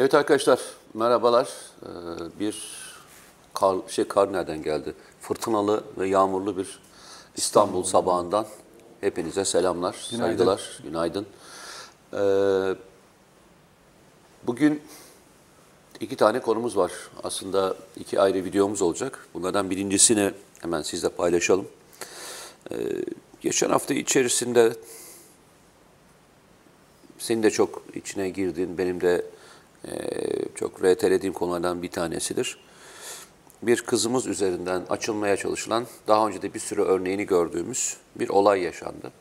Evet arkadaşlar merhabalar. Ee, bir kar, şey kar nereden geldi? Fırtınalı ve yağmurlu bir İstanbul sabahından hepinize selamlar, Günaydın. saygılar, günaydın. Ee, bugün iki tane konumuz var. Aslında iki ayrı videomuz olacak. Bunlardan birincisini hemen sizle paylaşalım. Ee, geçen hafta içerisinde senin de çok içine girdiğin, benim de e, çok RT'lediğim konulardan bir tanesidir. Bir kızımız üzerinden açılmaya çalışılan, daha önce de bir sürü örneğini gördüğümüz bir olay yaşandı.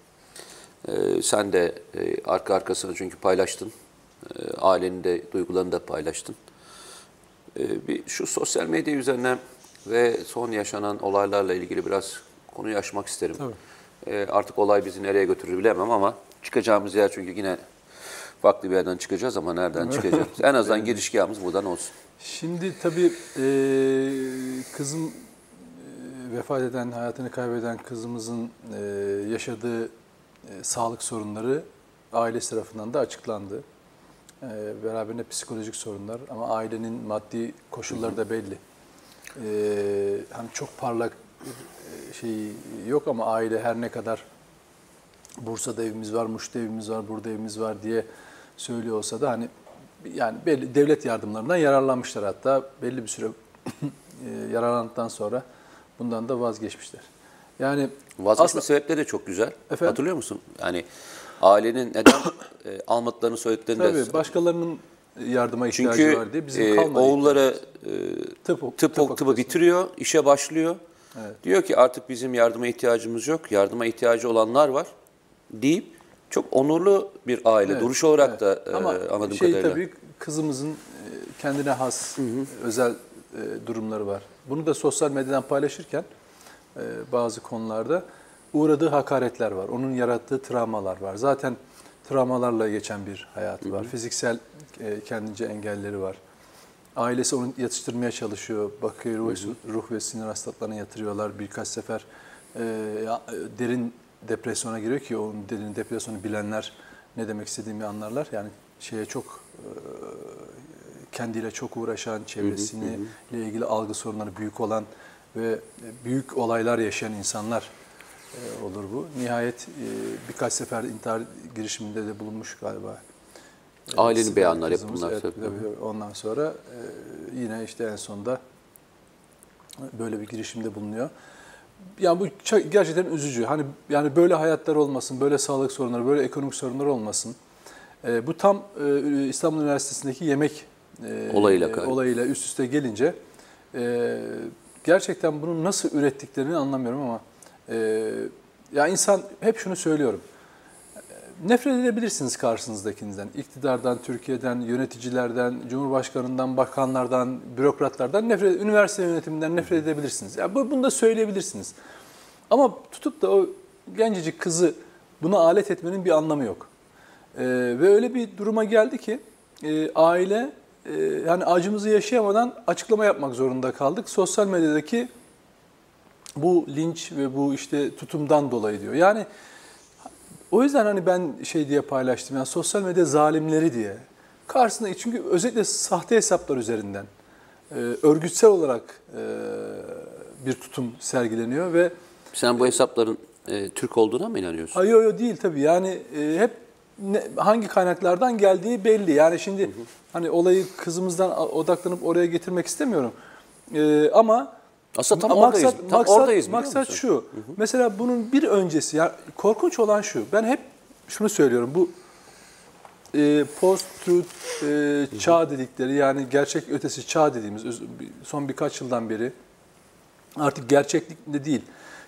E, sen de e, arka arkasına çünkü paylaştın, e, ailenin de duygularını da paylaştın. E, bir şu sosyal medya üzerinden ve son yaşanan olaylarla ilgili biraz konuyu açmak isterim. Tabii. E, artık olay bizi nereye götürür bilemem ama çıkacağımız yer çünkü yine farklı bir yerden çıkacağız ama nereden çıkacağız? En azından girişgahımız buradan olsun. Şimdi tabii e, kızım e, vefat eden, hayatını kaybeden kızımızın e, yaşadığı e, sağlık sorunları ailesi tarafından da açıklandı. E, beraberinde psikolojik sorunlar ama ailenin maddi koşulları da belli. E, hani çok parlak e, şey yok ama aile her ne kadar Bursa'da evimiz var, Muş'ta evimiz var, burada evimiz var diye söylüyor olsa da hani yani belli devlet yardımlarından yararlanmışlar hatta belli bir süre e, yararlandıktan sonra bundan da vazgeçmişler. Yani Vazgeçme Asla- sebepleri de çok güzel. Efendim? Hatırlıyor musun? Yani ailenin neden e, almadıklarını söylediklerini de tabii başkalarının yardıma ihtiyacı Çünkü var diye bizim e, oğulları e, tıp, tıp, tıp tıp, bitiriyor, işe başlıyor. Evet. Diyor ki artık bizim yardıma ihtiyacımız yok, yardıma ihtiyacı olanlar var deyip çok onurlu bir aile, Evet, duruş olarak evet. da e, Ama anladığım şey kadarıyla. tabii kızımızın e, kendine has özel e, durumları var. Bunu da sosyal medyadan paylaşırken e, bazı konularda uğradığı hakaretler var. Onun yarattığı travmalar var. Zaten travmalarla geçen bir hayatı var. Fiziksel e, kendince engelleri var. Ailesi onu yatıştırmaya çalışıyor. Bakıyor ruh, ruh ve sinir hastalıklarına yatırıyorlar. Birkaç sefer e, e, derin depresyona giriyor ki onun derin depresyonu bilenler ne demek istediğimi anlarlar. Yani şeye çok e, kendiyle çok uğraşan, çevresini ile ilgili algı sorunları büyük olan ve büyük olaylar yaşayan insanlar e, olur bu. Nihayet e, birkaç sefer intihar girişiminde de bulunmuş galiba. Ailenin Sibel beyanları hep bunlar. Evet, tabii. Ondan sonra yine işte en sonunda böyle bir girişimde bulunuyor. Yani bu gerçekten üzücü. Hani yani böyle hayatlar olmasın, böyle sağlık sorunları, böyle ekonomik sorunlar olmasın. E, bu tam e, İstanbul Üniversitesi'ndeki yemek e, Olayıyla e, olayıyla üst üste gelince e, gerçekten bunu nasıl ürettiklerini anlamıyorum ama e, ya insan hep şunu söylüyorum. Nefret edebilirsiniz karşınızdakinizden. İktidardan, Türkiye'den, yöneticilerden, Cumhurbaşkanından, bakanlardan, bürokratlardan nefret, üniversite yönetiminden nefret edebilirsiniz. Ya bu- bunu da söyleyebilirsiniz. Ama tutup da o gencecik kızı buna alet etmenin bir anlamı yok. Ee, ve öyle bir duruma geldi ki e, aile e, yani acımızı yaşayamadan açıklama yapmak zorunda kaldık. Sosyal medyadaki bu linç ve bu işte tutumdan dolayı diyor. Yani o yüzden hani ben şey diye paylaştım yani sosyal medya zalimleri diye. Karşısında çünkü özellikle sahte hesaplar üzerinden e, örgütsel olarak e, bir tutum sergileniyor ve Sen bu hesapların e, Türk olduğuna mı inanıyorsun? Ay yo yo değil tabii yani e, hep ne- hangi kaynaklardan geldiği belli. Yani şimdi hani olayı kızımızdan odaklanıp oraya getirmek istemiyorum. E, ama Aslında tam ma- oradayız. Tam oradayız biliyor Maksat şu. Mesela bunun bir öncesi ya korkunç olan şu. Ben hep şunu söylüyorum. Bu e, post-truth e, çağ dedikleri yani gerçek ötesi çağ dediğimiz son birkaç yıldan beri artık gerçeklikle değil,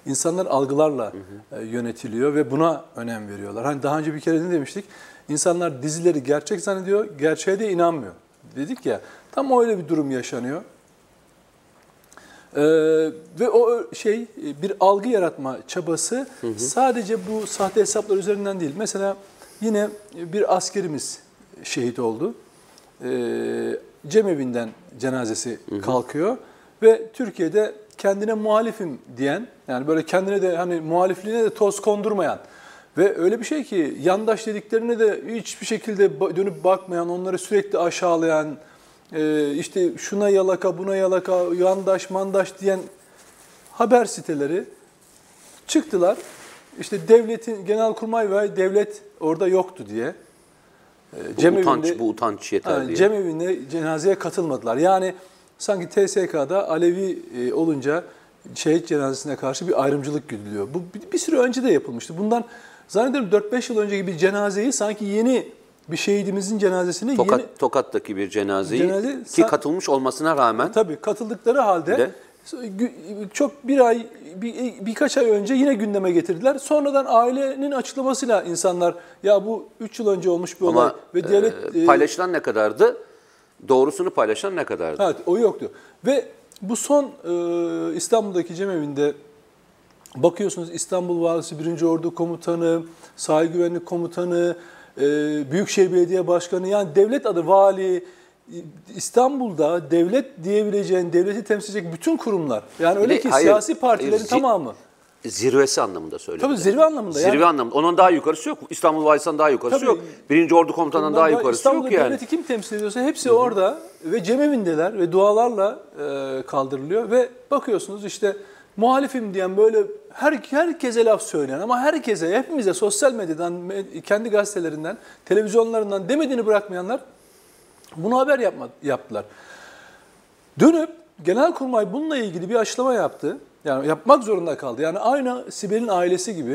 insanlar algılarla e, yönetiliyor ve buna önem veriyorlar. Hani daha önce bir kere ne demiştik? İnsanlar dizileri gerçek zannediyor, gerçeğe de inanmıyor. Dedik ya, tam öyle bir durum yaşanıyor. Ee, ve o şey bir algı yaratma çabası sadece bu sahte hesaplar üzerinden değil. Mesela yine bir askerimiz şehit oldu. Ee, cemevinden cenazesi kalkıyor ve Türkiye'de kendine muhalifim diyen yani böyle kendine de hani muhalifliğine de toz kondurmayan Ve öyle bir şey ki yandaş dediklerine de hiçbir şekilde dönüp bakmayan, onları sürekli aşağılayan, e, işte şuna yalaka, buna yalaka, yandaş, mandaş diyen haber siteleri çıktılar. İşte devletin, genelkurmay ve devlet orada yoktu diye. E, Bu utanç, bu utanç yeter Ha, diye. Cemevinde cenazeye katılmadılar. Yani sanki TSK'da Alevi e, olunca şehit cenazesine karşı bir ayrımcılık güdülüyor. Bu bir, bir süre önce de yapılmıştı. Bundan zannederim 4-5 yıl önceki bir cenazeyi sanki yeni bir şehidimizin cenazesini Tokat, yeni Tokat'taki bir cenazeyi Cenaze- ki katılmış olmasına rağmen tabii katıldıkları halde De. çok bir ay bir, birkaç ay önce yine gündeme getirdiler. Sonradan ailenin açıklamasıyla insanlar ya bu 3 yıl önce olmuş bir olay ama ve devlet e, paylaşılan ne kadardı? Doğrusunu paylaşan ne kadardı? Evet, o yoktu. Ve bu son e, İstanbul'daki cemevinde bakıyorsunuz İstanbul Valisi 1. Ordu Komutanı, Sahil Güvenlik Komutanı, Büyükşehir Belediye Başkanı yani devlet adı vali, İstanbul'da devlet diyebileceğin, devleti temsil edecek bütün kurumlar. Yani öyle ki hayır, siyasi partilerin zi- tamamı. Zirvesi anlamında söyledim. Tabii zirve anlamında. Zirve yani. anlamında. Onun daha yukarısı yok. İstanbul Valisi'nden daha yukarısı Tabii. yok. Birinci Ordu Komutanı'ndan daha Bundan yukarısı İstanbul'da yok yani. devleti kim temsil ediyorsa hepsi orada ve cemevindeler ve dualarla e, kaldırılıyor ve bakıyorsunuz işte muhalifim diyen böyle her herkese laf söyleyen ama herkese hepimize sosyal medyadan me- kendi gazetelerinden televizyonlarından demediğini bırakmayanlar bunu haber yapma, yaptılar. Dönüp Genelkurmay bununla ilgili bir açıklama yaptı. Yani yapmak zorunda kaldı. Yani aynı Sibel'in ailesi gibi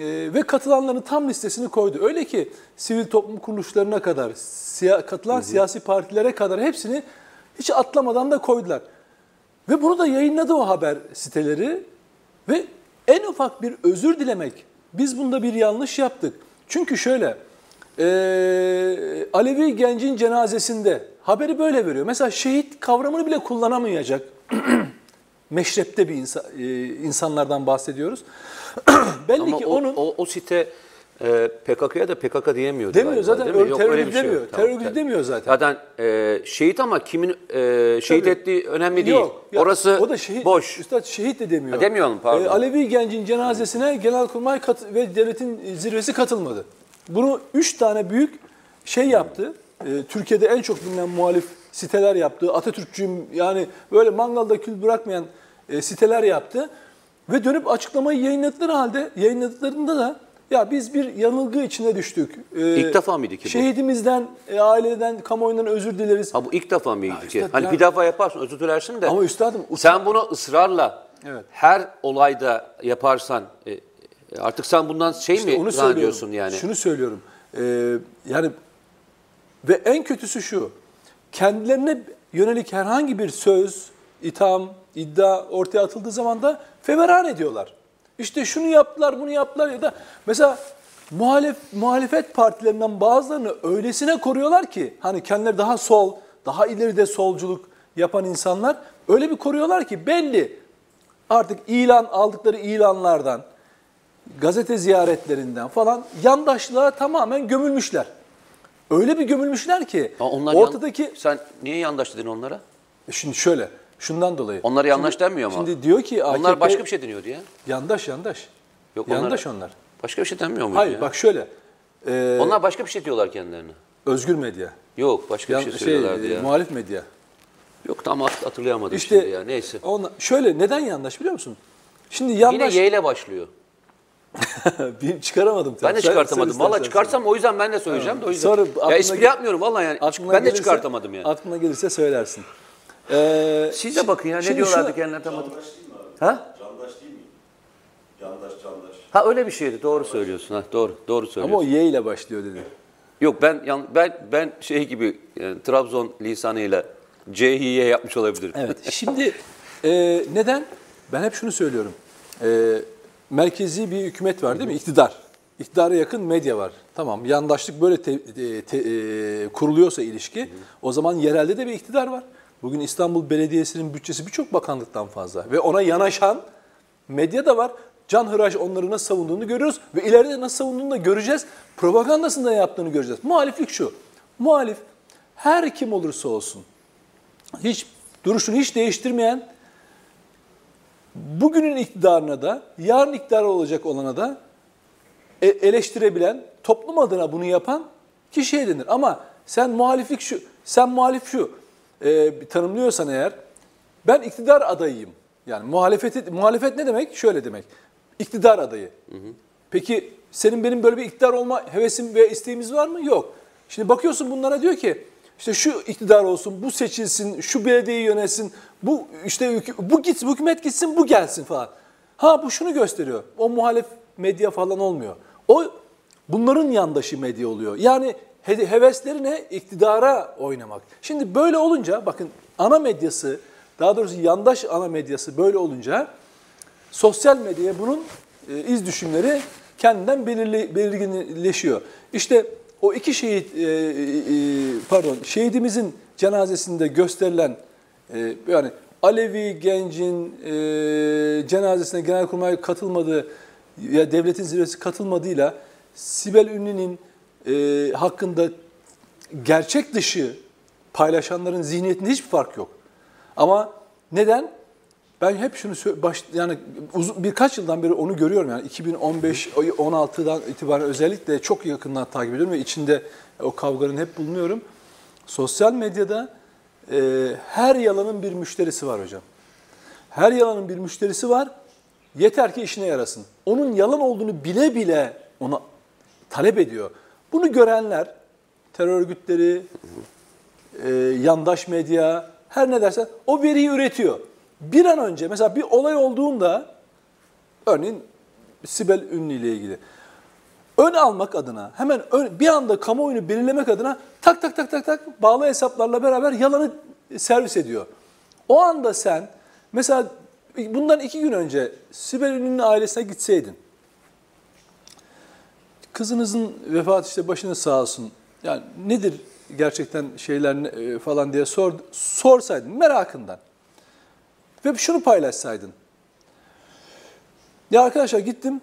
Ee, ve katılanların tam listesini koydu. Öyle ki sivil toplum kuruluşlarına kadar, siya- katılan siyasi partilere kadar hepsini hiç atlamadan da koydular. Ve bunu da yayınladı o haber siteleri ve en ufak bir özür dilemek. Biz bunda bir yanlış yaptık. Çünkü şöyle, eee, Alevi gencin cenazesinde haberi böyle veriyor. Mesela şehit kavramını bile kullanamayacak meşrepte bir insan, e, insanlardan bahsediyoruz. Belli Ama ki o, onun o, o site e, PKK'ya da PKK diyemiyordu Demiyor galiba, zaten, değil mi? Yok, terör örgütü şey yok. demiyor. Tamam, Terör örgütü tabii. demiyor zaten. Zaten e, şehit ama kimin e, şehit Tabii. ettiği önemli değil. Yok. ya Orası o da şehit, boş. Üstad şehit de demiyor. Ha, demiyorum, pardon. Ee, Alevi gencin cenazesine Genelkurmay kat- ve devletin zirvesi katılmadı. Bunu üç tane büyük şey yaptı. Ee, Türkiye'de en çok bilinen muhalif siteler yaptı. Atatürkçüyüm yani böyle mangalda kül bırakmayan e, siteler yaptı. Ve dönüp açıklamayı yayınladıkları halde yayınladıklarında da ya biz bir yanılgı içine düştük. Ee, İlk defa mıydı ki bu? Şehidimizden, e, aileden, kamuoyundan özür dileriz. Ha bu ilk defa mıydı ki? işte Hani ya- bir defa yaparsın özür dilersin de. Ama üstadım sen bunu ısrarla Evet. her olayda yaparsan e, e, artık sen bundan şey İşte mi onu zannediyorsun yani? Şunu söylüyorum. Ee, yani ve en kötüsü şu. Kendilerine yönelik herhangi bir söz, itham, iddia ortaya atıldığı zaman da feveran ediyorlar. İşte şunu yaptılar, bunu yaptılar ya da mesela muhalef, muhalefet partilerinden bazılarını öylesine koruyorlar ki hani kendileri daha sol, daha ileride solculuk yapan insanlar öyle bir koruyorlar ki belli artık ilan aldıkları ilanlardan, gazete ziyaretlerinden falan yandaşlığa tamamen gömülmüşler. Öyle bir gömülmüşler ki onlar ortadaki yan- sen niye yandaş dedin onlara? şimdi şöyle şundan dolayı. Onlara yandaş Şimdi- denmiyor mu? Şimdi diyor ki AKP Onlar başka bir şey deniyordu ya. yandaş yandaş. Yok, yandaş onlara- onlar. Başka bir şey denmiyor muydu Hayır ya? bak şöyle. e, Onlar başka bir şey diyorlar kendilerine. özgür medya. Yok başka Yan- bir şey şey, söylüyorlardı e, ya. muhalif medya. Yok tam hat- hatırlayamadım İşte şimdi ya. Neyse. Ona, şöyle neden yandaş biliyor musun? Şimdi Yine yandaş Y ile başlıyor. bir çıkaramadım. Ben de çıkartamadım. Valla çıkarsam o yüzden ben de söyleyeceğim de o yüzden. Sonra ya espri yapmıyorum valla yani. Ben de gelirse- çıkartamadım yani. Aklına gelirse söylersin. Ee, Siz de bakın ya ne diyorlardı şu- kendilerine tam Candaş değil mi abi? Ha? Candaş değil mi? Yandaş candaş. Ha öyle bir şeydi. Doğru söylüyorsun. Ha doğru. Doğru Ama söylüyorsun. o Y ile başlıyor dedi. Yok ben yan- ben ben şey gibi yani, Trabzon lisanıyla CHY yapmış olabilirim. Evet. Şimdi e, neden? Ben hep şunu söylüyorum. E, merkezi bir hükümet var değil mi? İktidar. İktidara yakın medya var. Tamam yandaşlık böyle te- e, te- e, kuruluyorsa ilişki o zaman yerelde de bir iktidar var. Bugün İstanbul Belediyesi'nin bütçesi birçok bakanlıktan fazla ve ona yanaşan medya da var. Can Hıraş onları nasıl savunduğunu görüyoruz ve ileride nasıl savunduğunu da göreceğiz. Propagandasını da yaptığını göreceğiz. Muhaliflik şu. Muhalif her kim olursa olsun hiç duruşunu hiç değiştirmeyen bugünün iktidarına da yarın iktidar olacak olana da e- eleştirebilen, toplum adına bunu yapan kişiye denir. Ama sen muhaliflik şu, sen muhalif şu e, tanımlıyorsan eğer ben iktidar adayıyım. Yani muhalefeti, muhalefet ne demek? Şöyle demek. İktidar adayı. Peki senin benim böyle bir iktidar olma hevesim ve isteğimiz var mı? Yok. Şimdi bakıyorsun bunlara diyor ki işte şu iktidar olsun, bu seçilsin, şu belediyeyi yönetsin, bu işte bu gitsin, bu hükümet gitsin, bu gelsin falan. Ha bu şunu gösteriyor. O muhalif medya falan olmuyor. O bunların yandaşı medya oluyor. Yani hevesleri ne? İktidara oynamak. Şimdi böyle olunca bakın ana medyası, daha doğrusu yandaş ana medyası böyle olunca sosyal medyaya bunun e, iz düşümleri kendinden belirli, belirginleşiyor. İşte o iki şehit, e, e, pardon, şehidimizin cenazesinde gösterilen e, yani Alevi gencin e, cenazesine Genelkurmay katılmadığı ya devletin zirvesi katılmadığıyla Sibel Ünlü'nün e, hakkında gerçek dışı paylaşanların zihniyetinde hiçbir fark yok. Ama neden? Ben hep şunu baş, yani uzun, birkaç yıldan beri onu görüyorum yani 2015 16'dan itibaren özellikle çok yakından takip ediyorum ve içinde o kavganın hep bulunuyorum. Sosyal medyada e, her yalanın bir müşterisi var hocam. Her yalanın bir müşterisi var. Yeter ki işine yarasın. Onun yalan olduğunu bile bile ona talep ediyor. Bunu görenler, terör örgütleri, e, yandaş medya, her ne dersen o veriyi üretiyor. Bir an önce mesela bir olay olduğunda örneğin Sibel Ünlü ile ilgili ön almak adına hemen ön- bir anda kamuoyunu belirlemek adına tak tak tak tak tak bağlı hesaplarla beraber yalanı servis ediyor. O anda sen mesela bundan iki gün önce Sibel Ünlü'nün ailesine gitseydin kızınızın vefatı işte başınız sağ olsun. Yani nedir gerçekten şeyler e, falan diye sor, sorsaydın merakından. Ve şunu paylaşsaydın. Ya arkadaşlar gittim.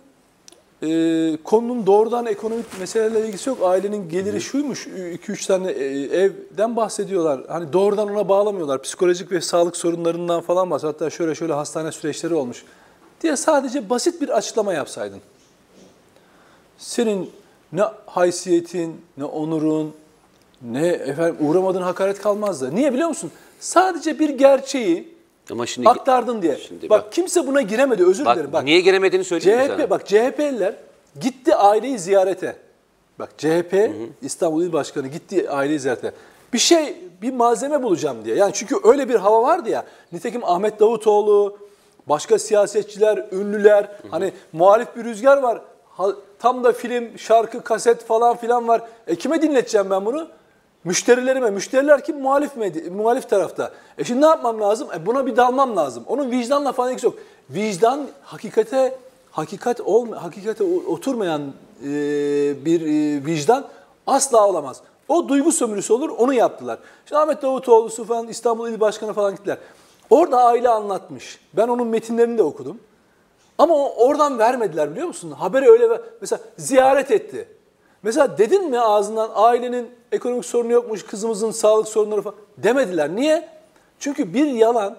e, konunun doğrudan ekonomik meselelerle ilgisi yok. Ailenin geliri şuymuş. 2-3 tane e, evden bahsediyorlar. Hani doğrudan ona bağlamıyorlar. Psikolojik ve sağlık sorunlarından falan bahsediyor. Hatta şöyle şöyle hastane süreçleri olmuş. Diye sadece basit bir açıklama yapsaydın senin ne haysiyetin, ne onurun, ne efendim uğramadığın hakaret kalmazdı. Niye biliyor musun? Sadece bir gerçeği Ama şimdi aktardın diye. Şimdi bak, bak- kimse buna giremedi özür bak, dilerim. Bak niye giremediğini söyleyeyim mi sana. CHP bak CHP'liler gitti aileyi ziyarete. Bak CHP İstanbul İl Başkanı gitti aileyi ziyarete. Bir şey bir malzeme bulacağım diye. Yani çünkü öyle bir hava vardı ya. Nitekim Ahmet Davutoğlu, başka siyasetçiler, ünlüler, hani muhalif bir rüzgar var. Tam da film, şarkı, kaset falan filan var. E kime dinleteceğim ben bunu? Müşterilerime. Müşteriler kim? Muhalif medya, muhalif tarafta. E şimdi ne yapmam lazım? E buna bir dalmam lazım. Onun vicdanla falan ilgisi yok. Vicdan hakikate hakikat olma, hakikate oturmayan e, bir e, vicdan asla olamaz. O duygu sömürüsü olur, onu yaptılar. Şimdi Ahmet Davutoğlu falan İstanbul İl Başkanı falan gittiler. Orada aile anlatmış. Ben onun metinlerini de okudum. Ama oradan vermediler biliyor musun? Haberi öyle ver- mesela ziyaret etti. Mesela dedin mi ağzından ailenin ekonomik sorunu yokmuş, kızımızın sağlık sorunları falan demediler. Niye? Çünkü bir yalan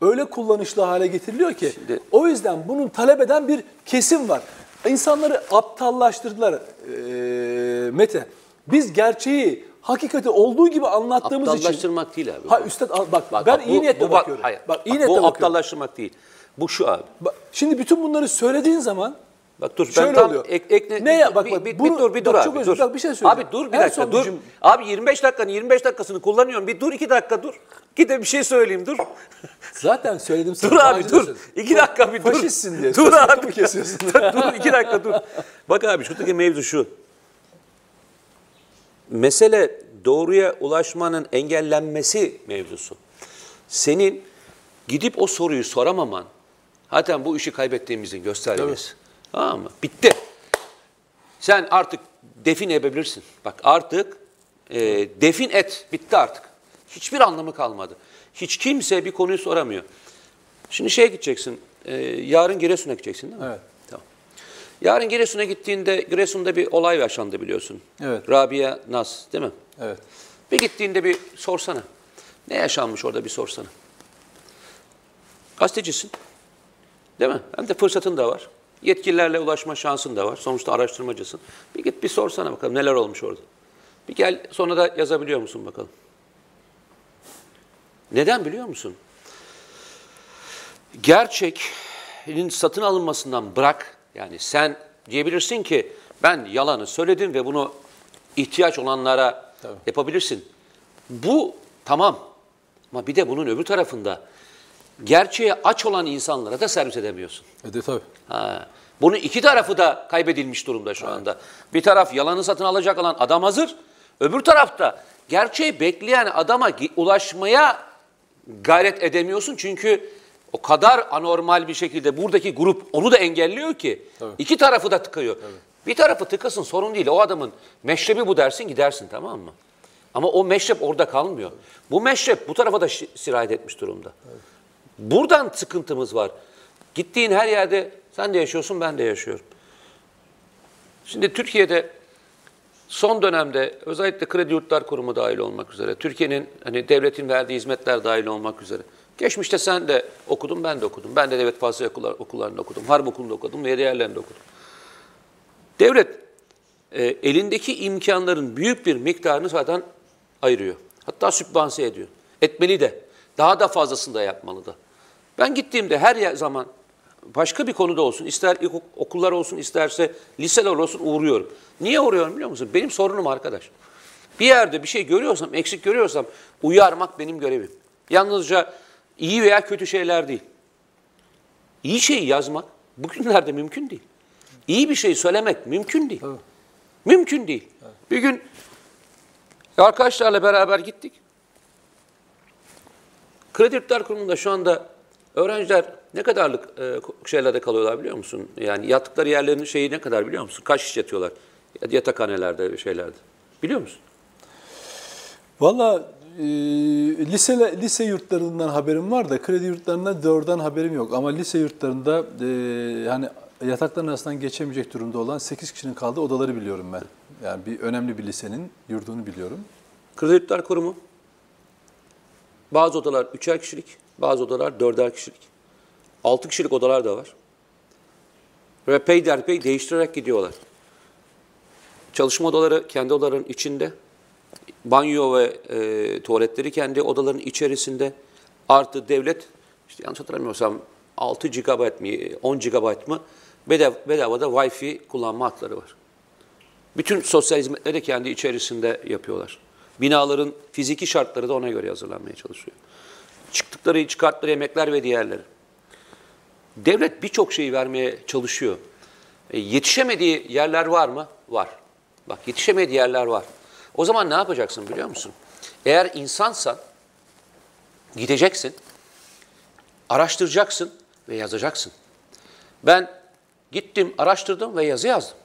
öyle kullanışlı hale getiriliyor ki Şimdi- o yüzden bunun talep eden bir kesim var. İnsanları aptallaştırdılar ee, Mete. Biz gerçeği, hakikati olduğu gibi anlattığımız için... Aptallaştırmak değil abi. Ha üstad bak, Bak, ben bak, iyi bu- niyetle bu bak- bakıyorum. Hayır. Bak, iyi niyetle bu bakıyorum. aptallaştırmak değil. Bu şu abi. Bak, Şimdi bütün bunları söylediğin zaman Bak dur ben Şöyle tam oluyor. ek, ekle, Ne ya- bak, bir, bak, bir, bunu- bir dur bir dur bak, abi. çok özür dur. dilerim, bir şey söyleyeceğim. Abi dur bir En dakika dur. cüm- Abi 25 dakikanın 25 dakikasını kullanıyorum. Bir dur 2 dakika dur. Git de bir şey söyleyeyim dur. zaten söyledim sana. Dur abi dur. söyledim. 2 dakika bir dur. Faşistsin diye. Dur abi. kesiyorsun. dur 2 dakika dur. Bak abi şuradaki mevzu şu. Mesele doğruya ulaşmanın engellenmesi mevzusu. Senin gidip o soruyu soramaman zaten bu işi kaybettiğimizin göstergesi. Tamam mı? Bitti. Sen artık defin edebilirsin. Bak artık e, defin et. Bitti artık. Hiçbir anlamı kalmadı. Hiç kimse bir konuyu soramıyor. Şimdi şeye gideceksin. e, yarın Giresun'a gideceksin değil mi? Evet. Tamam. Yarın Giresun'a gittiğinde Giresun'da bir olay yaşandı biliyorsun. Evet. Rabia Naz değil mi? Evet. Bir gittiğinde bir sorsana. Ne yaşanmış orada bir sorsana. Gazetecisin. Değil mi? Hem de fırsatın da var. Yetkililerle ulaşma şansın da var. Sonuçta araştırmacısın. Bir git bir sorsana bakalım neler olmuş orada. Bir gel sonra da yazabiliyor musun bakalım. Neden biliyor musun? Gerçeğin satın alınmasından bırak. Yani sen diyebilirsin ki ben yalanı söyledim ve bunu ihtiyaç olanlara Tabii. yapabilirsin. Bu tamam. Ama bir de bunun öbür tarafında gerçeğe aç olan insanlara da servis edemiyorsun. E de tabii. Ha. Bunun iki tarafı da kaybedilmiş durumda şu anda. Bir taraf yalanı satın alacak olan adam hazır. Öbür tarafta gerçeği bekleyen adama ulaşmaya gayret edemiyorsun. Çünkü o kadar anormal bir şekilde buradaki grup onu da engelliyor ki. Tabii. iki tarafı da tıkıyor. Bir tarafı tıkasın sorun değil. O adamın meşrebi bu dersin gidersin tamam mı? Ama o meşrep orada kalmıyor. Bu meşrep bu tarafa da sirayet etmiş durumda. Buradan sıkıntımız var. Gittiğin her yerde sen de yaşıyorsun, ben de yaşıyorum. Şimdi Türkiye'de son dönemde özellikle Kredi Yurtlar Kurumu dahil olmak üzere, Türkiye'nin hani devletin verdiği hizmetler dahil olmak üzere. Geçmişte sen de okudun, ben de okudum. Ben de devlet fazla okullar, okullarında okudum. Harp okulunda okudum ve diğerlerinde okudum. Devlet e, elindeki imkanların büyük bir miktarını zaten ayırıyor. Hatta sübvanse ediyor. Etmeli de. Daha da fazlasını da yapmalı da. Ben gittiğimde her zaman başka bir konuda olsun, ister okullar olsun, isterse liseler olsun uğruyorum. Niye uğruyorum biliyor musun? Benim sorunum arkadaş. Bir yerde bir şey görüyorsam, eksik görüyorsam uyarmak benim görevim. Yalnızca iyi veya kötü şeyler değil. İyi şeyi yazmak bugünlerde mümkün değil. İyi bir şey söylemek mümkün değil. Tabii. Mümkün değil. Bir gün arkadaşlarla beraber gittik. Kredi Kurumu'nda şu anda öğrenciler ne kadarlık e, şeylerde kalıyorlar biliyor musun? Yani yattıkları yerlerin şeyi ne kadar biliyor musun? Kaç kişi yatıyorlar? Yatakhanelerde şeylerde. Biliyor musun? Valla e, lise, lise yurtlarından haberim var da kredi yurtlarında doğrudan haberim yok. Ama lise yurtlarında e, yani yatakların arasından geçemeyecek durumda olan 8 kişinin kaldığı odaları biliyorum ben. Yani bir önemli bir lisenin yurdunu biliyorum. Kredi Yurtlar Kurumu bazı odalar üçer kişilik, bazı odalar dörder kişilik. Altı kişilik odalar da var. Ve peyderpey değiştirerek gidiyorlar. Çalışma odaları kendi odaların içinde. Banyo ve e, tuvaletleri kendi odaların içerisinde. Artı devlet, işte yanlış hatırlamıyorsam 6 GB mi, 10 GB mı bedav, bedavada Wi-Fi kullanma hakları var. Bütün sosyal hizmetleri de kendi içerisinde yapıyorlar. Binaların fiziki şartları da ona göre hazırlanmaya çalışıyor. Çıktıkları, çıkarttıkları yemekler ve diğerleri. Devlet birçok şeyi vermeye çalışıyor. E, yetişemediği yerler var mı? Var. Bak yetişemediği yerler var. O zaman ne yapacaksın biliyor musun? Eğer insansan gideceksin, araştıracaksın ve yazacaksın. Ben gittim, araştırdım ve yazı yazdım.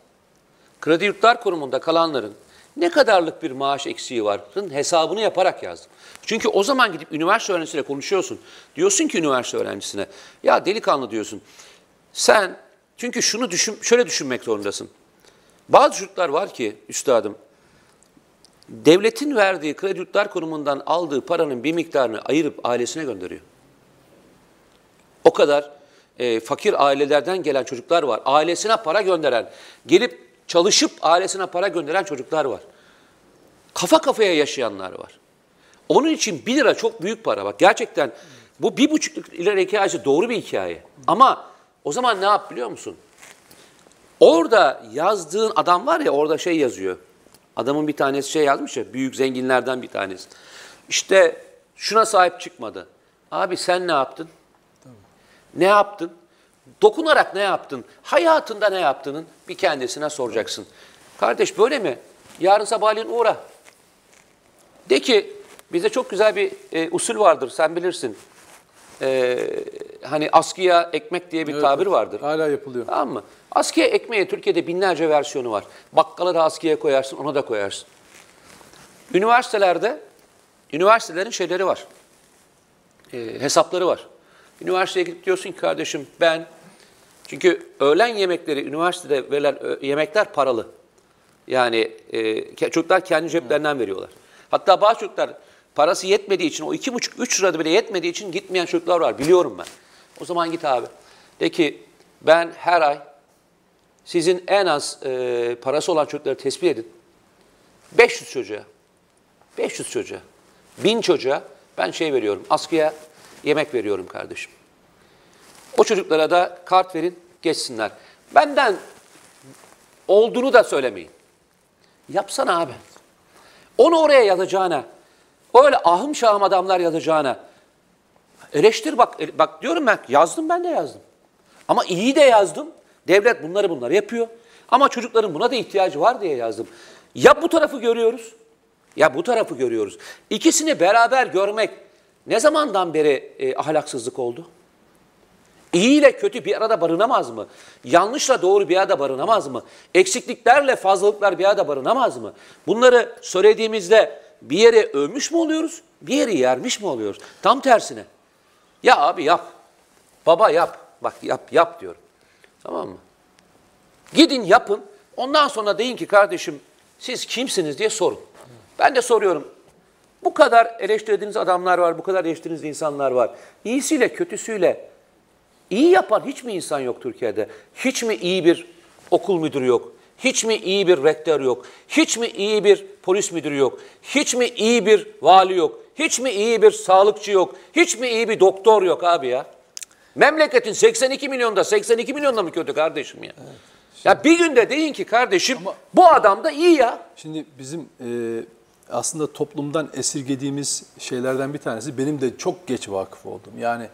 Kredi Yurtlar Kurumu'nda kalanların ne kadarlık bir maaş eksiği varın hesabını yaparak yazdım. Çünkü o zaman gidip üniversite öğrencisiyle konuşuyorsun. Diyorsun ki üniversite öğrencisine, ya delikanlı diyorsun. Sen çünkü şunu düşün, şöyle düşünmek zorundasın. Bazı çocuklar var ki üstadım, devletin verdiği kredi yurtlar kurumundan aldığı paranın bir miktarını ayırıp ailesine gönderiyor. O kadar e, fakir ailelerden gelen çocuklar var. Ailesine para gönderen, gelip çalışıp ailesine para gönderen çocuklar var. Kafa kafaya yaşayanlar var. Onun için 1 lira çok büyük para. Bak gerçekten bu bir buçuk lira hikayesi doğru bir hikaye. Ama o zaman ne yap biliyor musun? Orada yazdığın adam var ya orada şey yazıyor. Adamın bir tanesi şey yazmış ya büyük zenginlerden bir tanesi. İşte şuna sahip çıkmadı. Abi sen ne yaptın? Ne yaptın? Dokunarak ne yaptın? Hayatında ne yaptığının bir kendisine soracaksın. Kardeş böyle mi? Yarın sabahleyin uğra. De ki bize çok güzel bir e, usul vardır sen bilirsin. E, hani askıya ekmek diye bir Evet, tabir vardır. Hala yapılıyor. Tamam mı? Askıya ekmeğin Türkiye'de binlerce versiyonu var. Bakkala da askıya koyarsın, ona da koyarsın. Üniversitelerde, üniversitelerin şeyleri var. E, hesapları var. Üniversiteye gidip diyorsun ki kardeşim ben, çünkü öğlen yemekleri, üniversitede verilen yemekler paralı. Yani e, çocuklar kendi ceplerinden veriyorlar. Hatta bazı çocuklar parası yetmediği için, o iki buçuk, üç lirada bile yetmediği için gitmeyen çocuklar var. Biliyorum ben. O zaman git abi. De ki ben her ay Sizin en az e, parası olan çocukları tespit edin. 500 çocuğa, 500 çocuğa, 1000 çocuğa ben şey veriyorum, askıya yemek veriyorum kardeşim. O çocuklara da kart verin, geçsinler. Benden olduğunu da söylemeyin. Yapsana abi. Onu oraya yazacağına, öyle ahım şahım adamlar yazacağına, eleştir bak, bak diyorum ben, yazdım ben de yazdım. Ama iyi de yazdım. Devlet bunları bunları yapıyor. Ama çocukların buna da ihtiyacı var diye yazdım. Ya bu tarafı görüyoruz, ya bu tarafı görüyoruz. İkisini beraber görmek ne zamandan beri e, ahlaksızlık oldu? İyi ile kötü bir arada barınamaz mı? Yanlışla doğru bir arada barınamaz mı? Eksikliklerle fazlalıklar bir arada barınamaz mı? Bunları söylediğimizde bir yere övmüş mü oluyoruz, bir yeri yermiş mi oluyoruz? Tam tersine. Ya abi yap, baba yap, bak yap yap diyorum. Tamam mı? Gidin yapın, ondan sonra deyin ki kardeşim siz kimsiniz diye sorun. Ben de soruyorum. Bu kadar eleştirdiğiniz adamlar var, bu kadar eleştirdiğiniz insanlar var. İyisiyle kötüsüyle İyi yapan hiç mi insan yok Türkiye'de? Hiç mi iyi bir okul müdürü yok? Hiç mi iyi bir rektör yok? Hiç mi iyi bir polis müdürü yok? Hiç mi iyi bir vali yok? Hiç mi iyi bir sağlıkçı yok? Hiç mi iyi bir doktor yok abi ya? Memleketin 82 milyonda 82 milyonda mı kötü kardeşim ya? Ya bir günde deyin ki kardeşim bu adam da iyi ya. Şimdi bizim e, aslında toplumdan esirgediğimiz şeylerden bir tanesi benim de çok geç vakıf oldum. Yani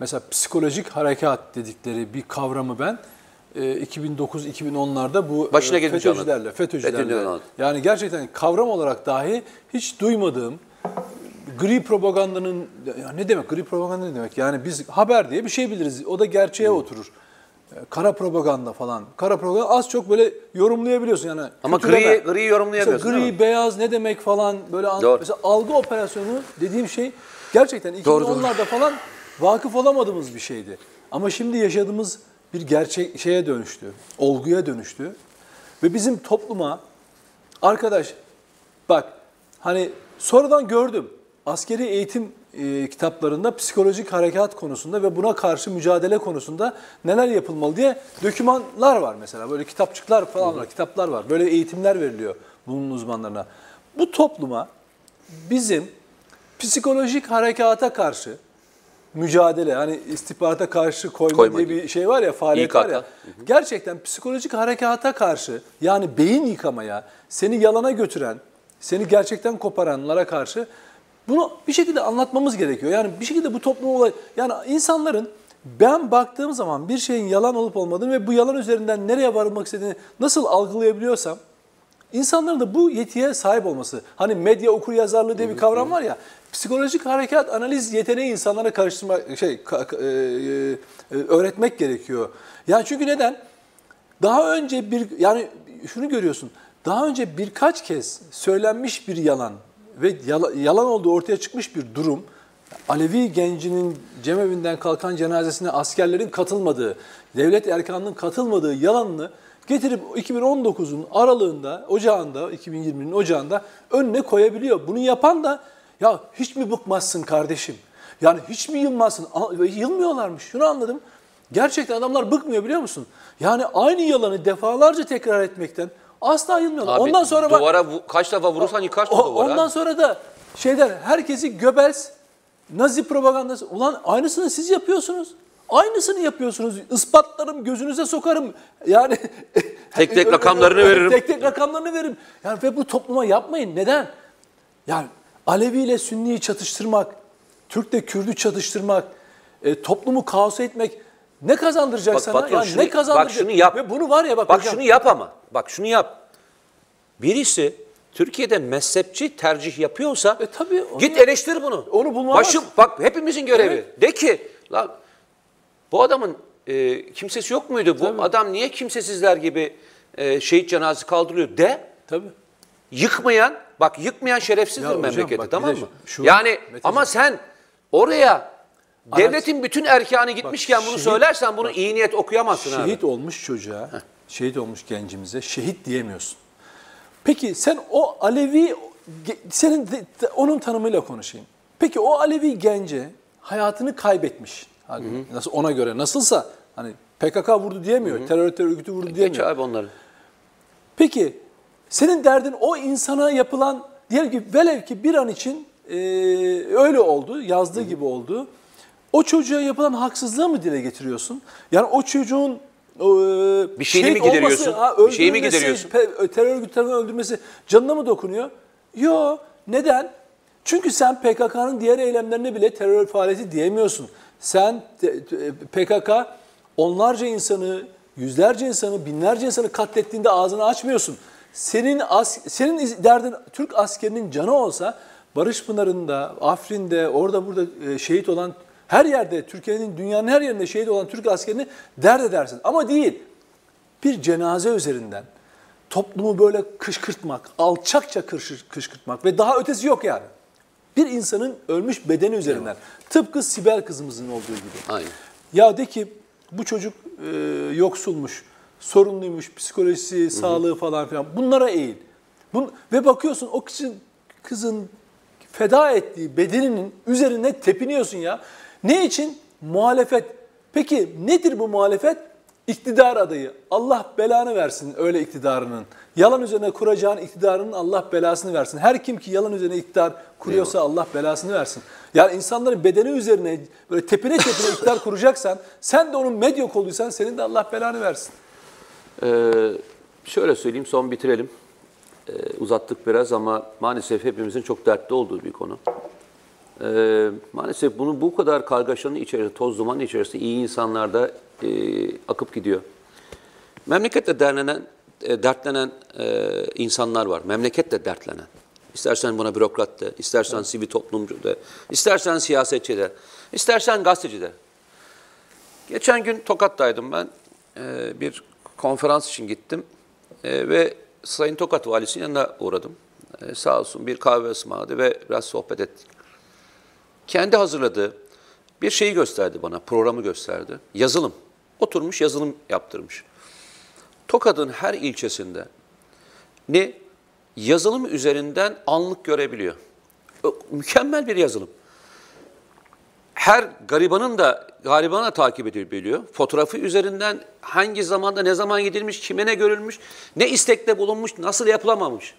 mesela psikolojik harekat dedikleri bir kavramı ben 2009-2010'larda bu Başına e, gelmiş FETÖ'cülerle. FETÖ'cülerle yani gerçekten kavram olarak dahi hiç duymadığım gri propagandanın ya ne demek gri propaganda ne demek? Yani biz haber diye bir şey biliriz. O da gerçeğe oturur. E, Kara propaganda falan. Kara propaganda az çok böyle yorumlayabiliyorsun yani. Ama gri, gri yorumlayamıyorsun Mesela gri, beyaz ne demek falan böyle an- Doğru. mesela algı operasyonu dediğim şey gerçekten Doğru, doğru. 2010'larda falan vakıf olamadığımız bir şeydi. Ama şimdi yaşadığımız bir gerçek şeye dönüştü, olguya dönüştü. Ve bizim topluma arkadaş bak hani sonradan gördüm askeri eğitim e, kitaplarında psikolojik harekat konusunda ve buna karşı mücadele konusunda neler yapılmalı diye dokümanlar var mesela. Böyle kitapçıklar falan var, kitaplar var. Böyle eğitimler veriliyor bunun uzmanlarına. Bu topluma bizim psikolojik harekata karşı mücadele hani istihbarata karşı koyma, Koyma diye gibi. bir şey var ya faaliyet var İKK. ya. Gerçekten psikolojik harekata karşı yani beyin yıkamaya, seni yalana götüren, seni gerçekten koparanlara karşı bunu bir şekilde anlatmamız gerekiyor. Yani bir şekilde bu toplum olay yani insanların ben baktığım zaman bir şeyin yalan olup olmadığını ve bu yalan üzerinden nereye varılmak istediğini nasıl algılayabiliyorsam İnsanların da bu yetiye sahip olması. Hani medya okur yazarlığı diye bir kavram var ya. Psikolojik harekat analiz yeteneği insanlara karıştırma şey ka- e, e, öğretmek gerekiyor. Yani çünkü neden? Daha önce bir yani şunu görüyorsun. Daha önce birkaç kez söylenmiş bir yalan ve yala- yalan olduğu ortaya çıkmış bir durum Alevi gencinin cemevinden kalkan cenazesine askerlerin katılmadığı, devlet erkanının katılmadığı yalanını getirip 2019'un aralığında, ocağında, 2020'nin ocağında önüne koyabiliyor. Bunu yapan da ya hiç mi bıkmazsın kardeşim? Yani hiç mi yılmazsın? Yılmıyorlarmış. Şunu anladım. Gerçekten adamlar bıkmıyor biliyor musun? Yani aynı yalanı defalarca tekrar etmekten asla yılmıyorlar. Abi, Ondan sonra bak duvara kaç defa vurursan yıkarsın o- duvara. Ondan sonra da şeyler herkesi Göbels, Nazi propagandası. Ulan aynısını siz yapıyorsunuz. Aynısını yapıyorsunuz. Ispatlarım, gözünüze sokarım. Yani Tek tek rakamlarını veririm. Tek tek rakamlarını veririm. Yani ve bu topluma yapmayın. Neden? Yani Alevi ile Sünni'yi çatıştırmak, Türk'le Kürd'ü çatıştırmak, e, toplumu kaosa etmek ne kazandıracak Bak sana? patron Yani şunu- ne kazandıracak? bak şunu yap. Ve bunu var ya bak, Bak hocam, şunu yap ama. Bak şunu yap. Birisi Türkiye'de mezhepçi tercih yapıyorsa E tabii, git eleştir bunu. Onu bulmaz. Başım, bak hepimizin görevi. De ki lan bu adamın e, kimsesi yok muydu? Bu adam niye kimsesizler gibi e, şehit cenazesi kaldırılıyor? De. Tabii. Yıkmayan, bak yıkmayan şerefsizdir Ya hocam, memleketi bak bir tamam de mı? şu- yani Meteciğim. ama sen oraya devletin bütün erkanı gitmişken bunu şehit- söylersen bunu iyi niyet okuyamazsın abi. Şehit olmuş çocuğa, şehit olmuş gencimize şehit diyemiyorsun. Peki sen o Alevi, ge- senin de- de- onun tanımıyla konuşayım. Peki o Alevi gence hayatını kaybetmiş. Hadi Nasıl ona göre nasılsa Hani PKK vurdu diyemiyor. Terör terör örgütü vurdu Geç diyemiyor. abi onları. Peki senin derdin o insana yapılan diyelim ki velev ki bir an için e, öyle oldu, yazdığı gibi oldu. O çocuğa yapılan haksızlığı mı dile getiriyorsun? Yani o çocuğun e, Bir şeyini şehit mi gideriyorsun? olması, ha, Bir şeyi mi gideriyorsun? pe- terör örgütü tarafından öldürmesi canına mı dokunuyor? Yok. Neden? Çünkü sen PKK'nın diğer eylemlerine bile terör faaliyeti diyemiyorsun. Sen PKK onlarca insanı, yüzlerce insanı, binlerce insanı katlettiğinde ağzını açmıyorsun. Senin as, senin derdin Türk askerinin canı olsa Barış Pınarı'nda, Afrin'de, orada burada e, şehit olan her yerde, Türkiye'nin dünyanın her yerinde şehit olan Türk askerini dert edersin. Ama değil. Bir cenaze üzerinden toplumu böyle kışkırtmak, alçakça kışkır- kışkırtmak ve daha ötesi yok yani. Bir insanın ölmüş bedeni üzerinden. Tıpkı Sibel kızımızın olduğu gibi. Aynen. Ya de ki bu çocuk e, yoksulmuş, sorunluymuş, psikolojisi, sağlığı falan filan. Bunlara eğil. Bun, ve bakıyorsun o kızın, kızın feda ettiği bedeninin üzerine tepiniyorsun ya. Ne için? Muhalefet. Peki nedir bu muhalefet? İktidar adayı. Allah belanı versin öyle iktidarının. Yalan üzerine kuracağın iktidarının Allah belasını versin. Her kim ki yalan üzerine iktidar kuruyorsa Allah belasını versin. Yani insanların bedeni üzerine böyle tepine tepine iktidar kuracaksan sen de onun medya koluysan senin de Allah belanı versin. Ee, şöyle söyleyeyim, son bitirelim. Ee, uzattık biraz ama maalesef hepimizin çok dertli olduğu bir konu. Ee, maalesef bunu bu kadar kargaşanın içerisinde, toz duman içerisinde iyi insanlar da e, akıp gidiyor. Memleketle derlenen, e, dertlenen e, insanlar var. Memleketle dertlenen. İstersen buna bürokrat de, istersen sivil toplumcu de, istersen siyasetçi de, istersen gazeteci de. Geçen gün Tokat'taydım ben. Ee, bir konferans için gittim. Ee, ve Sayın Tokat Valisi'nin yanına uğradım. Ee, sağ olsun bir kahve ısmarladı ve biraz sohbet ettik. Kendi hazırladığı bir şeyi gösterdi bana, programı gösterdi. Yazılım. Oturmuş yazılım yaptırmış. Tokat'ın her ilçesinde ne yazılım üzerinden anlık görebiliyor. Mükemmel bir yazılım her garibanın da garibanı da takip edebiliyor. Fotoğrafı üzerinden hangi zamanda ne zaman gidilmiş, kime ne görülmüş, ne istekte bulunmuş, nasıl yapılamamış.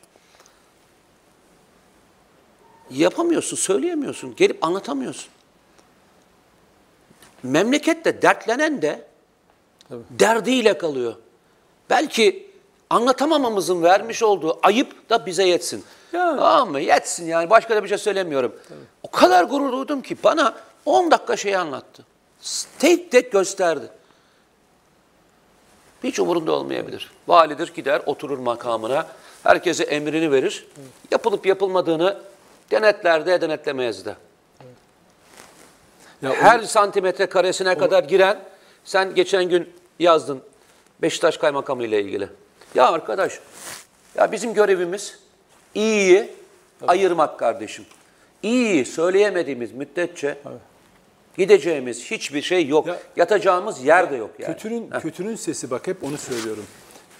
Yapamıyorsun, söyleyemiyorsun, gelip anlatamıyorsun. Memlekette dertlenen de derdiyle kalıyor. Belki anlatamamamızın vermiş olduğu ayıp da bize yetsin. Ya. Tamam mı? Yetsin yani. Başka da bir şey söylemiyorum. O kadar gurur duydum ki bana 10 dakika şey anlattı. Tek tek gösterdi. Hiç umurunda olmayabilir. Validir gider oturur makamına. Herkese emrini verir. Yapılıp yapılmadığını denetler de denetlemez de. Ya Her santimetre karesine kadar giren, sen geçen gün yazdın Beşiktaş Kaymakamı ile ilgili. Ya arkadaş, ya bizim görevimiz iyiyi ayırmak kardeşim. İyiyi söyleyemediğimiz müddetçe gideceğimiz hiçbir şey yok. Ya- Yatacağımız yer de yok yani. Kötünün kötünün sesi bak hep onu söylüyorum.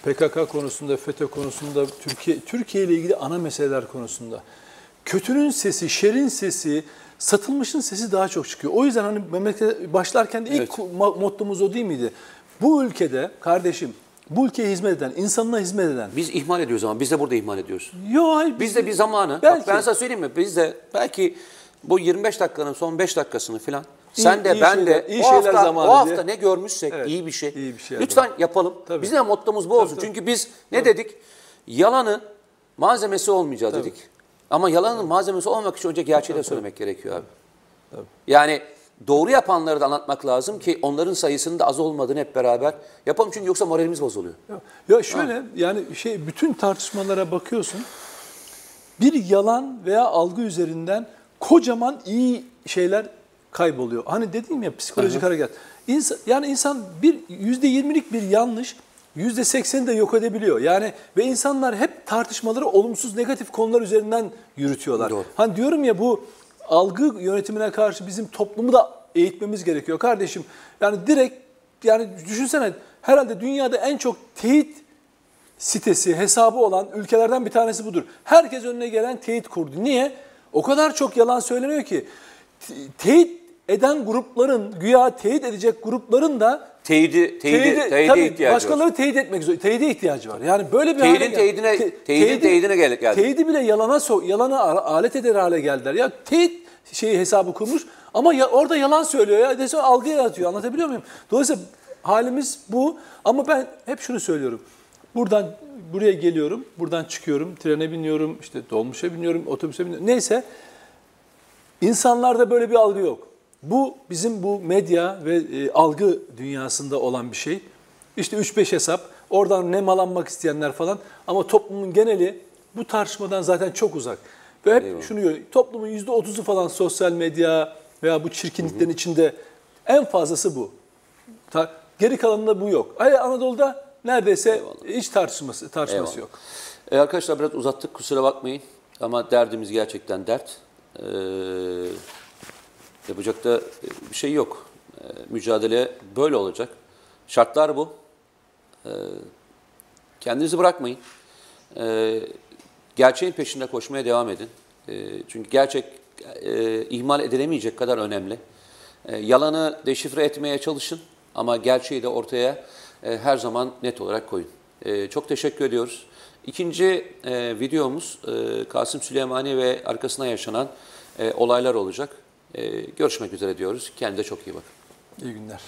PKK konusunda, FETÖ konusunda, Türkiye Türkiye ile ilgili ana meseleler konusunda. Kötünün sesi, şerin sesi, satılmışın sesi daha çok çıkıyor. O yüzden hani memlekete başlarken de ilk Evet. mottomuz o değil miydi? Bu ülkede kardeşim, bu ülkeye hizmet eden, insanına hizmet eden. Biz ihmal ediyoruz ama biz de burada ihmal ediyoruz. Yo hayır. Biz de bir zamanı, bak Belki. ben sana söyleyeyim mi? Biz de belki bu 25 dakikanın son 5 dakikasını filan İyi- sen de iyi ben şeyler- de iyi o şeyler hafta, zamanı o hafta diye. ne görmüşsek Evet, iyi bir şey. iyi bir şey Lütfen yapalım. Tabii. Bizim de mottomuz bu olsun. tabii. Çünkü biz ne dedik? Yalanı malzemesi olmayacağız dedik. Ama yalanın malzemesi olmak için önce gerçeği de söylemek gerekiyor abi. Yani doğru yapanları da anlatmak lazım ki onların sayısının da az olmadığını hep beraber yapalım. Çünkü yoksa moralimiz bozuluyor. Ya şöyle yani şey bütün tartışmalara bakıyorsun. Bir yalan veya algı üzerinden kocaman iyi şeyler kayboluyor. Hani dediğim ya psikolojik hareket. İnsan, yani insan bir yüzde yirmilik bir yanlış yüzde sekseni de yok edebiliyor. Yani ve insanlar hep tartışmaları olumsuz negatif konular üzerinden yürütüyorlar. Doğru. Hani diyorum ya bu algı yönetimine karşı bizim toplumu da eğitmemiz gerekiyor kardeşim. Yani direkt yani düşünsene herhalde dünyada en çok teyit sitesi, hesabı olan ülkelerden bir tanesi budur. Herkes önüne gelen teyit kurdu. Niye? O kadar çok yalan söyleniyor ki te- teyit eden grupların, güya teyit edecek grupların da teyidi, teyidi, teyide tabii ihtiyacı var. başkaları teyit etmek zorunda. Teyide ihtiyacı var. Yani böyle bir Teyidin teyidine- Te- teyidin teyidine gel- geldi. Teyidi bile yalana so yalana alet eder hale geldiler. Ya teyit şeyi hesabı kurmuş ama ya, orada yalan söylüyor ya. Dese algı yaratıyor. Anlatabiliyor muyum? Dolayısıyla halimiz bu ama ben hep şunu söylüyorum. Buradan buraya geliyorum, buradan çıkıyorum, trene biniyorum, işte dolmuşa biniyorum, otobüse biniyorum. Neyse İnsanlarda böyle bir algı yok. Bu bizim bu medya ve e, algı dünyasında olan bir şey. İşte 3-5 hesap, oradan nemalanmak isteyenler falan ama toplumun geneli bu tartışmadan zaten çok uzak. Ve hep şunu görüyorum, toplumun %30'u falan sosyal medya veya bu çirkinliklerin içinde en fazlası bu. Ta- geri kalanında bu yok. Hayır Anadolu'da neredeyse hiç tartışması tartışması Eyvallah. yok. E, arkadaşlar biraz uzattık kusura bakmayın ama derdimiz gerçekten dert. Ee, yapacak da bir şey yok. Ee, mücadele böyle olacak. Şartlar bu. Ee, kendinizi bırakmayın. Gerçeğin peşinde koşmaya devam edin. Çünkü gerçek e, ihmal edilemeyecek kadar önemli. E, yalanı deşifre etmeye çalışın ama gerçeği de ortaya e, her zaman net olarak koyun. E, çok teşekkür ediyoruz. İkinci e, videomuz e, Kasım Süleymani ve arkasına yaşanan e, olaylar olacak. E, görüşmek üzere diyoruz. Kendinize çok iyi bakın. İyi günler.